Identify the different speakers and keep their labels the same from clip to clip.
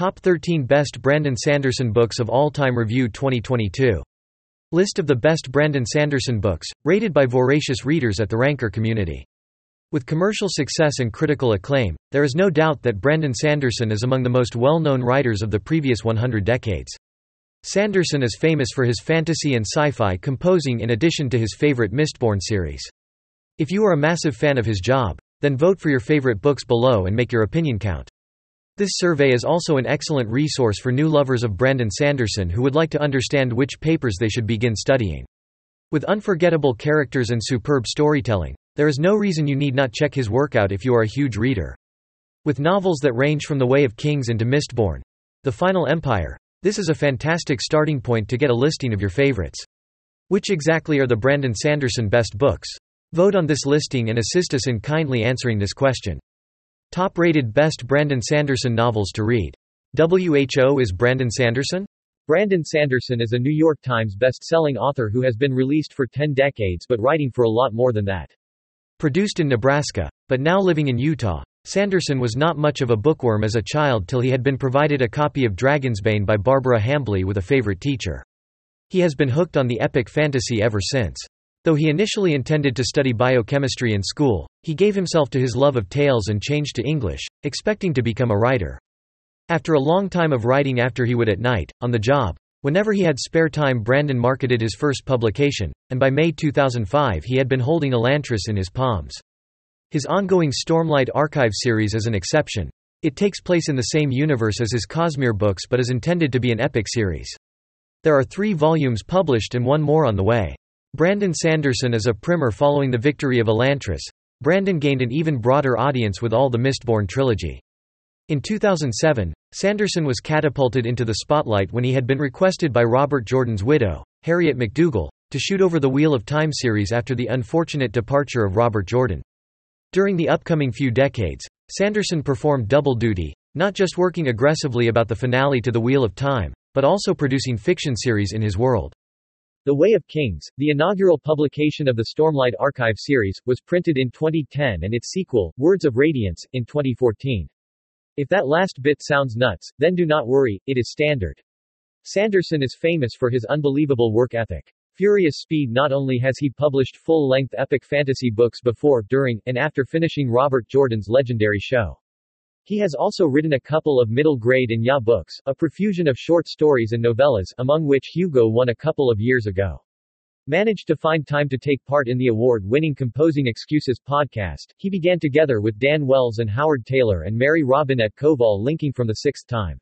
Speaker 1: Top 13 Best Brandon Sanderson Books of All Time Review 2022. List of the best Brandon Sanderson books, rated by voracious readers at the Ranker community. With commercial success and critical acclaim, there is no doubt that Brandon Sanderson is among the most well-known writers of the previous 100 decades. Sanderson is famous for his fantasy and sci-fi composing in addition to his favorite Mistborn series. If you are a massive fan of his job, then vote for your favorite books below and make your opinion count. This survey is also an excellent resource for new lovers of Brandon Sanderson who would like to understand which papers they should begin studying. With unforgettable characters and superb storytelling, there is no reason you need not check his work out if you are a huge reader. With novels that range from The Way of Kings into Mistborn, The Final Empire, this is a fantastic starting point to get a listing of your favorites. Which exactly are the Brandon Sanderson best books? Vote on this listing and assist us in kindly answering this question. Top rated best Brandon Sanderson novels to read. WHO is Brandon Sanderson?
Speaker 2: Brandon Sanderson is a New York Times best-selling author who has been released for 10 decades but writing for a lot more than that.
Speaker 1: Produced in Nebraska, but now living in Utah, Sanderson was not much of a bookworm as a child till he had been provided a copy of Dragonsbane by Barbara Hambly with a favorite teacher. He has been hooked on the epic fantasy ever since. Though he initially intended to study biochemistry in school, he gave himself to his love of tales and changed to English, expecting to become a writer. After a long time of writing after he would at night, on the job, whenever he had spare time Brandon marketed his first publication, and by May 2005 he had been holding Elantris in his palms. His ongoing Stormlight Archive series is an exception. It takes place in the same universe as his Cosmere books but is intended to be an epic series. There are three volumes published and one more on the way. Brandon Sanderson is a primer following the victory of Elantris. Brandon gained an even broader audience with all the Mistborn trilogy. In 2007, Sanderson was catapulted into the spotlight when he had been requested by Robert Jordan's widow, Harriet McDougal, to shoot over the Wheel of Time series after the unfortunate departure of Robert Jordan. During the upcoming few decades, Sanderson performed double duty, not just working aggressively about the finale to The Wheel of Time, but also producing fiction series in his world.
Speaker 2: The Way of Kings, the inaugural publication of the Stormlight Archive series, was printed in 2010 and its sequel, Words of Radiance, in 2014. If that last bit sounds nuts, then do not worry, it is standard. Sanderson is famous for his unbelievable work ethic. Furious Speed not only has he published full-length epic fantasy books before, during, and after finishing Robert Jordan's legendary show. He has also written a couple of middle-grade and YA books, a profusion of short stories and novellas, among which Hugo won a couple of years ago. Managed to find time to take part in the award-winning Composing Excuses podcast, he began together with Dan Wells and Howard Tayler and Mary Robinette Kowal linking from the sixth time.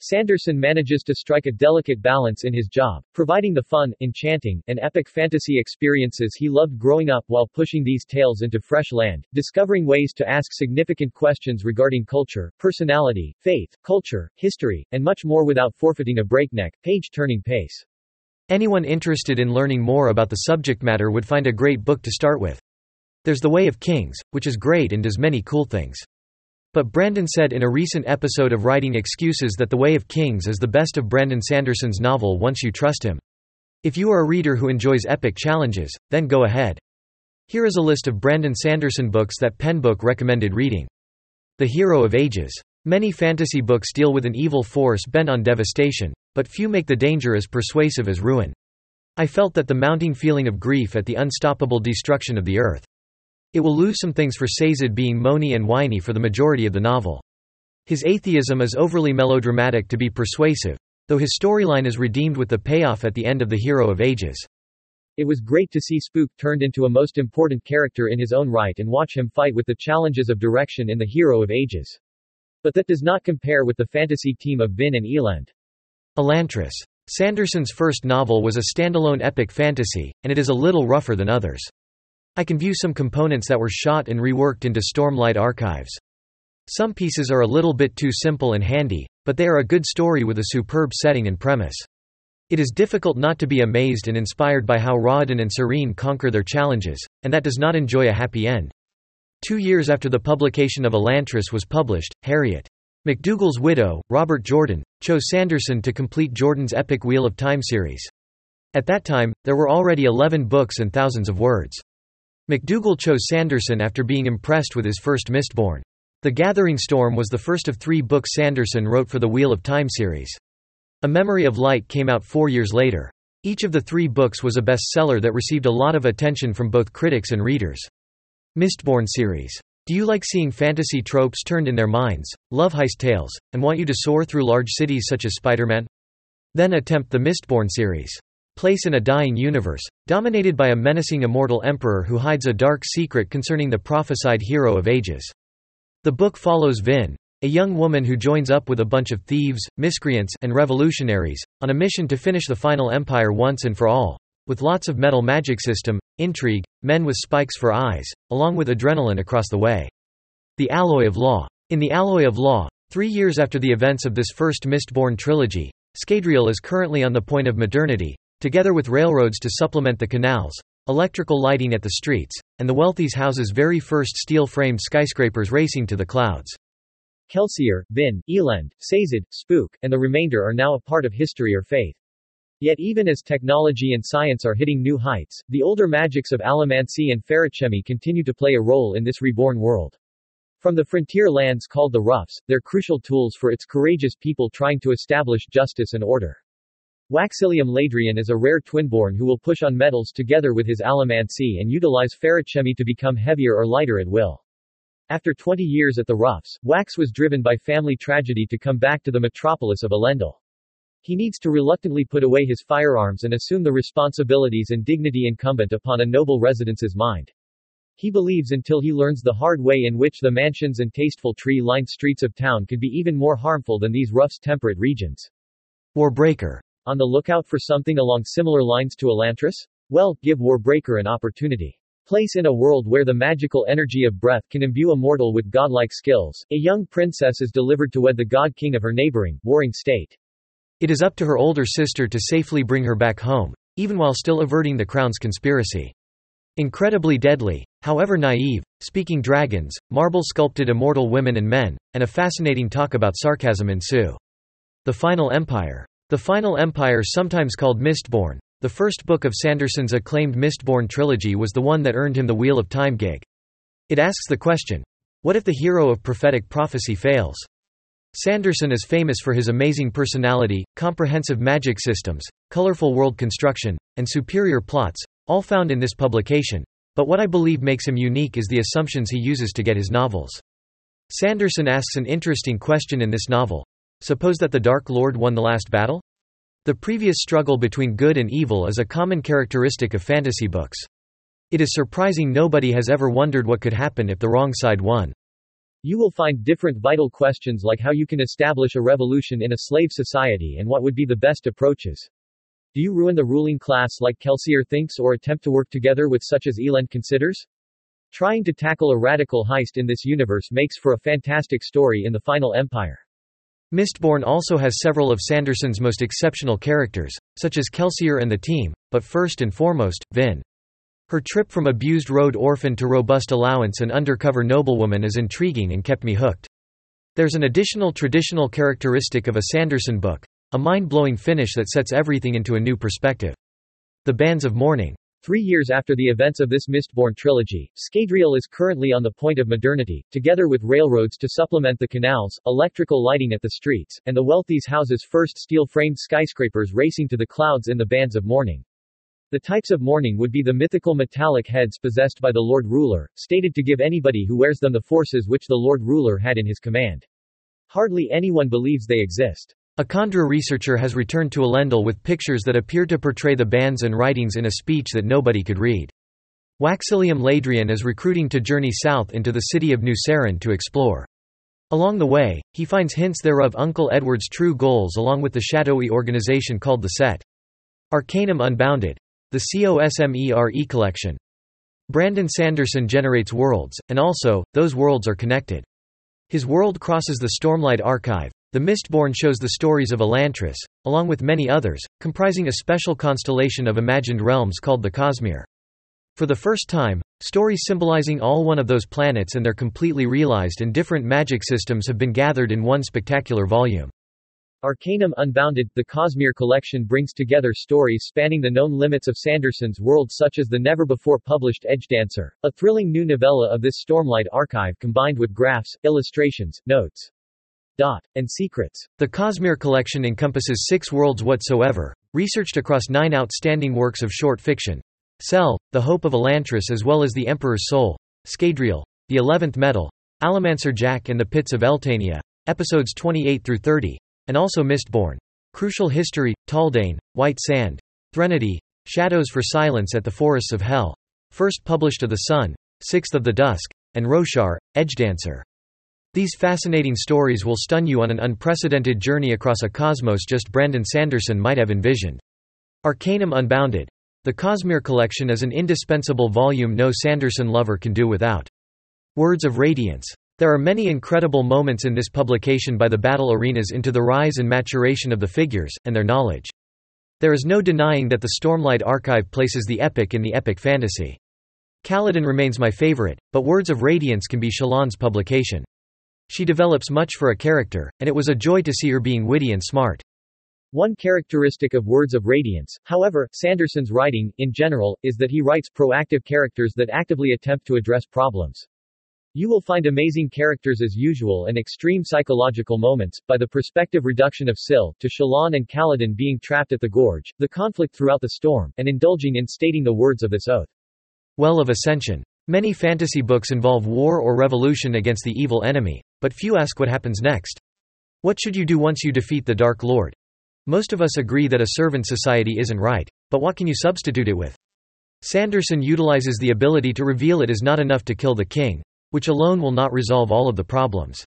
Speaker 2: Sanderson manages to strike a delicate balance in his job, providing the fun, enchanting, and epic fantasy experiences he loved growing up while pushing these tales into fresh land, discovering ways to ask significant questions regarding culture, personality, faith, culture, history, and much more without forfeiting a breakneck, page-turning pace.
Speaker 1: Anyone interested in learning more about the subject matter would find a great book to start with. There's The Way of Kings, which is great and does many cool things. But Brandon said in a recent episode of Writing Excuses that The Way of Kings is the best of Brandon Sanderson's novel once you trust him. If you are a reader who enjoys epic challenges, then go ahead. Here is a list of Brandon Sanderson books that PenBook recommended reading. The Hero of Ages. Many fantasy books deal with an evil force bent on devastation, but few make the danger as persuasive as ruin. I felt that the mounting feeling of grief at the unstoppable destruction of the earth. It will lose some things for Sazed being moany and whiny for the majority of the novel. His atheism is overly melodramatic to be persuasive, though his storyline is redeemed with the payoff at the end of The Hero of Ages.
Speaker 2: It was great to see Spook turned into a most important character in his own right and watch him fight with the challenges of direction in The Hero of Ages. But that does not compare with the fantasy team of Vin and Elend.
Speaker 1: Elantris. Sanderson's first novel was a standalone epic fantasy, and it is a little rougher than others. I can view some components that were shot and reworked into Stormlight archives. Some pieces are a little bit too simple and handy, but they are a good story with a superb setting and premise. It is difficult not to be amazed and inspired by how Raoden and Sarene conquer their challenges, and that does not enjoy a happy end. Two years after the publication of Elantris was published, Harriet McDougal's widow, Robert Jordan, chose Sanderson to complete Jordan's epic Wheel of Time series. At that time, there were already 11 books and thousands of words. McDougal chose Sanderson after being impressed with his first Mistborn. The Gathering Storm was the first of three books Sanderson wrote for the Wheel of Time series. A Memory of Light came out four years later. Each of the three books was a bestseller that received a lot of attention from both critics and readers. Mistborn series. Do you like seeing fantasy tropes turned in their minds, love heist tales, and want you to soar through large cities such as Spider-Man? Then attempt the Mistborn series. Place in a dying universe, dominated by a menacing immortal emperor who hides a dark secret concerning the prophesied hero of ages. The book follows Vin, a young woman who joins up with a bunch of thieves, miscreants, and revolutionaries, on a mission to finish the final empire once and for all. With lots of metal magic system, intrigue, men with spikes for eyes, along with adrenaline across the way. The Alloy of Law. In The Alloy of Law, three years after the events of this first Mistborn trilogy, Scadrial is currently on the point of modernity, together with railroads to supplement the canals, electrical lighting at the streets, and the wealthy's house's very first steel-framed skyscrapers racing to the clouds.
Speaker 2: Kelsier, Vin, Elend, Sazed, Spook, and the remainder are now a part of history or faith. Yet even as technology and science are hitting new heights, the older magics of allomancy and feruchemy continue to play a role in this reborn world. From the frontier lands called the Roughs, they're crucial tools for its courageous people trying to establish justice and order. Waxilium Ladrian is a rare twinborn who will push on metals together with his allomancy and utilize feruchemy to become heavier or lighter at will. After 20 years at the Roughs, Wax was driven by family tragedy to come back to the metropolis of Elendel. He needs to reluctantly put away his firearms and assume the responsibilities and dignity incumbent upon a noble residence's mind. He believes until he learns the hard way in which the mansions and tasteful tree-lined streets of town could be even more harmful than these Roughs' temperate regions.
Speaker 1: Warbreaker
Speaker 2: on the lookout for something along similar lines to Elantris? Well, give Warbreaker an opportunity. Place in a world where the magical energy of breath can imbue a mortal with godlike skills, a young princess is delivered to wed the god king of her neighboring, warring state.
Speaker 1: It is up to her older sister to safely bring her back home, even while still averting the crown's conspiracy. Incredibly deadly, however naive, speaking dragons, marble-sculpted immortal women and men, and a fascinating talk about sarcasm ensue. The Final Empire the Final Empire sometimes called Mistborn, the first book of Sanderson's acclaimed Mistborn trilogy was the one that earned him the Wheel of Time gig. It asks the question, what if the hero of prophetic prophecy fails? Sanderson is famous for his amazing personality, comprehensive magic systems, colorful world construction, and superior plots, all found in this publication, but what I believe makes him unique is the assumptions he uses to get his novels. Sanderson asks an interesting question in this novel. Suppose that the Dark Lord won the last battle? The previous struggle between good and evil is a common characteristic of fantasy books. It is surprising nobody has ever wondered what could happen if the wrong side won.
Speaker 2: You will find different vital questions like how you can establish a revolution in a slave society and what would be the best approaches. Do you ruin the ruling class like Kelsier thinks or attempt to work together with such as Elend considers? Trying to tackle a radical heist in this universe makes for a fantastic story in the final empire.
Speaker 1: Mistborn also has several of Sanderson's most exceptional characters, such as Kelsier and the team, but first and foremost, Vin. Her trip from abused road orphan to robust allowance and undercover noblewoman is intriguing and kept me hooked. There's an additional traditional characteristic of a Sanderson book, a mind-blowing finish that sets everything into a new perspective. The Bands of Mourning
Speaker 2: Three years after the events of this Mistborn trilogy, Scadrial is currently on the point of modernity, together with railroads to supplement the canals, electrical lighting at the streets, and the wealthy's house's first steel-framed skyscrapers racing to the clouds in the bands of mourning. The types of mourning would be the mythical metallic heads possessed by the Lord Ruler, stated to give anybody who wears them the forces which the Lord Ruler had in his command. Hardly anyone believes they exist.
Speaker 1: A Kandra researcher has returned to Elendel with pictures that appear to portray the bands and writings in a speech that nobody could read. Waxilium Ladrian is recruiting to journey south into the city of New to explore. Along the way, he finds hints thereof Uncle Edward's true goals along with the shadowy organization called the Set. Arcanum Unbounded. The COSMERE collection. Brandon Sanderson generates worlds, and also, those worlds are connected. His world crosses the Stormlight Archive, the Mistborn shows the stories of Elantris, along with many others, comprising a special constellation of imagined realms called the Cosmere. For the first time, stories symbolizing all one of those planets and their completely realized and different magic systems have been gathered in one spectacular volume.
Speaker 2: Arcanum Unbounded, the Cosmere collection brings together stories spanning the known limits of Sanderson's world such as the never-before-published Edgedancer, a thrilling new novella of this Stormlight archive combined with graphs, illustrations, notes, dot, and secrets.
Speaker 1: The Cosmere collection encompasses six worlds whatsoever, researched across nine outstanding works of short fiction. Sel, The Hope of Elantris as well as The Emperor's Soul, Scadrial, The Eleventh Metal, Allomancer Jak and the Pits of Eltania, episodes 28 through 30, and also Mistborn. Crucial History, Taldain, White Sand, Threnody, Shadows for Silence at the Forests of Hell, first published of the Sun, Sixth of the Dusk, and Roshar, Edgedancer. These fascinating stories will stun you on an unprecedented journey across a cosmos just Brandon Sanderson might have envisioned. Arcanum Unbounded. The Cosmere Collection is an indispensable volume no Sanderson lover can do without. Words of Radiance. There are many incredible moments in this publication by the battle arenas into the rise and maturation of the figures, and their knowledge. There is no denying that the Stormlight Archive places the epic in the epic fantasy. Kaladin remains my favorite, but Words of Radiance can be Shallan's publication. She develops much for a character, and it was a joy to see her being witty and smart.
Speaker 2: One characteristic of Words of Radiance, however, Sanderson's writing, in general, is that he writes proactive characters that actively attempt to address problems. You will find amazing characters as usual and extreme psychological moments, by the perspective reduction of Syl, to Shallan and Kaladin being trapped at the gorge, the conflict throughout the storm, and indulging in stating the words of this oath.
Speaker 1: Well of Ascension. Many fantasy books involve war or revolution against the evil enemy, but few ask what happens next. What should you do once you defeat the Dark Lord? Most of us agree that a servant society isn't right, but what can you substitute it with? Sanderson utilizes the ability to reveal it is not enough to kill the king, which alone will not resolve all of the problems.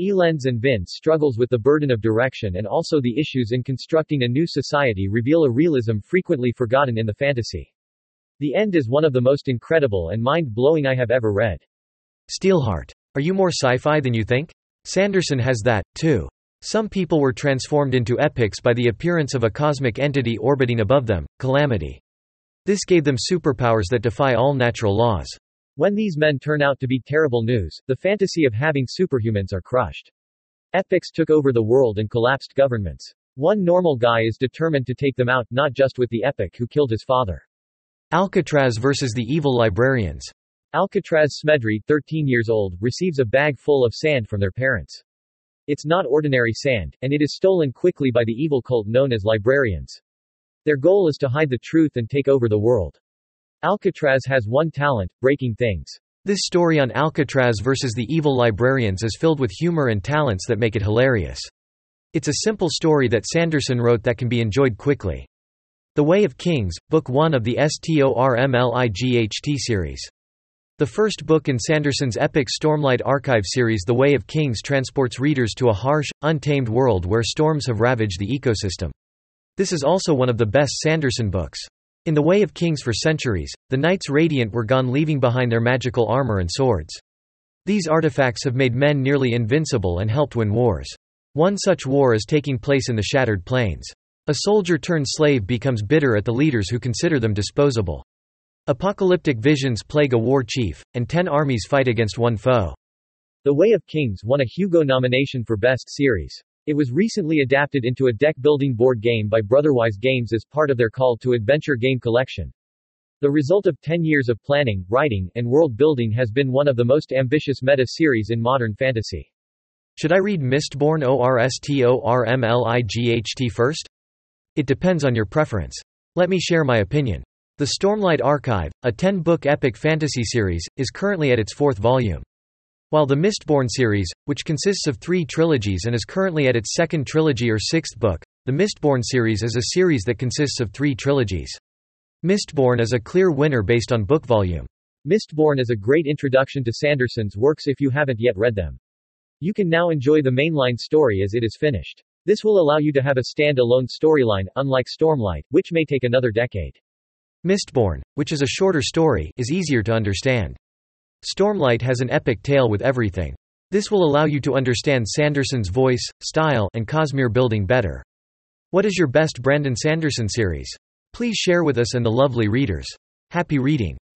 Speaker 2: Elends and Vin's struggles with the burden of direction and also the issues in constructing a new society reveal a realism frequently forgotten in the fantasy. The end is one of the most incredible and mind-blowing I have ever read.
Speaker 1: Steelheart. Are you more sci-fi than you think? Sanderson has that, too. Some people were transformed into epics by the appearance of a cosmic entity orbiting above them, Calamity. This gave them superpowers that defy all natural laws.
Speaker 2: When these men turn out to be terrible news, the fantasy of having superhumans are crushed. Epics took over the world and collapsed governments. One normal guy is determined to take them out, not just with the epic who killed his father.
Speaker 1: Alcatraz versus the evil librarians.
Speaker 2: Alcatraz Smedry, 13 years old, receives a bag full of sand from their parents. It's not ordinary sand, and it is stolen quickly by the evil cult known as librarians. Their goal is to hide the truth and take over the world. Alcatraz has one talent, breaking things.
Speaker 1: This story on Alcatraz versus the evil librarians is filled with humor and talents that make it hilarious. It's a simple story that Sanderson wrote that can be enjoyed quickly. The Way of Kings, Book 1 of the STORMLIGHT series. The first book in Sanderson's epic Stormlight Archive series The Way of Kings transports readers to a harsh, untamed world where storms have ravaged the ecosystem. This is also one of the best Sanderson books. In the way of kings for centuries, the knights radiant were gone leaving behind their magical armor and swords. These artifacts have made men nearly invincible and helped win wars. One such war is taking place in the Shattered Plains. A soldier turned slave becomes bitter at the leaders who consider them disposable. Apocalyptic visions plague a war chief, and ten armies fight against one foe.
Speaker 2: The Way of Kings won a Hugo nomination for Best Series. It was recently adapted into a deck-building board game by Brotherwise Games as part of their Call to Adventure game collection. The result of 10 years of planning, writing, and world building has been one of the most ambitious meta series in modern fantasy.
Speaker 1: Should I read Mistborn ORSTORMLIGHT first? It depends on your preference. Let me share my opinion. The Stormlight Archive, a 10-book epic fantasy series, is currently at its fourth volume. While the Mistborn series, which consists of three trilogies and is currently at its second trilogy or sixth book, the Mistborn series is a series that consists of three trilogies. Mistborn is a clear winner based on book volume.
Speaker 2: Mistborn is a great introduction to Sanderson's works if you haven't yet read them. You can now enjoy the mainline story as it is finished. This will allow you to have a stand-alone storyline, unlike Stormlight, which may take another decade.
Speaker 1: Mistborn, which is a shorter story, is easier to understand. Stormlight has an epic tale with everything. This will allow you to understand Sanderson's voice, style, and Cosmere building better. What is your best Brandon Sanderson series? Please share with us and the lovely readers. Happy reading.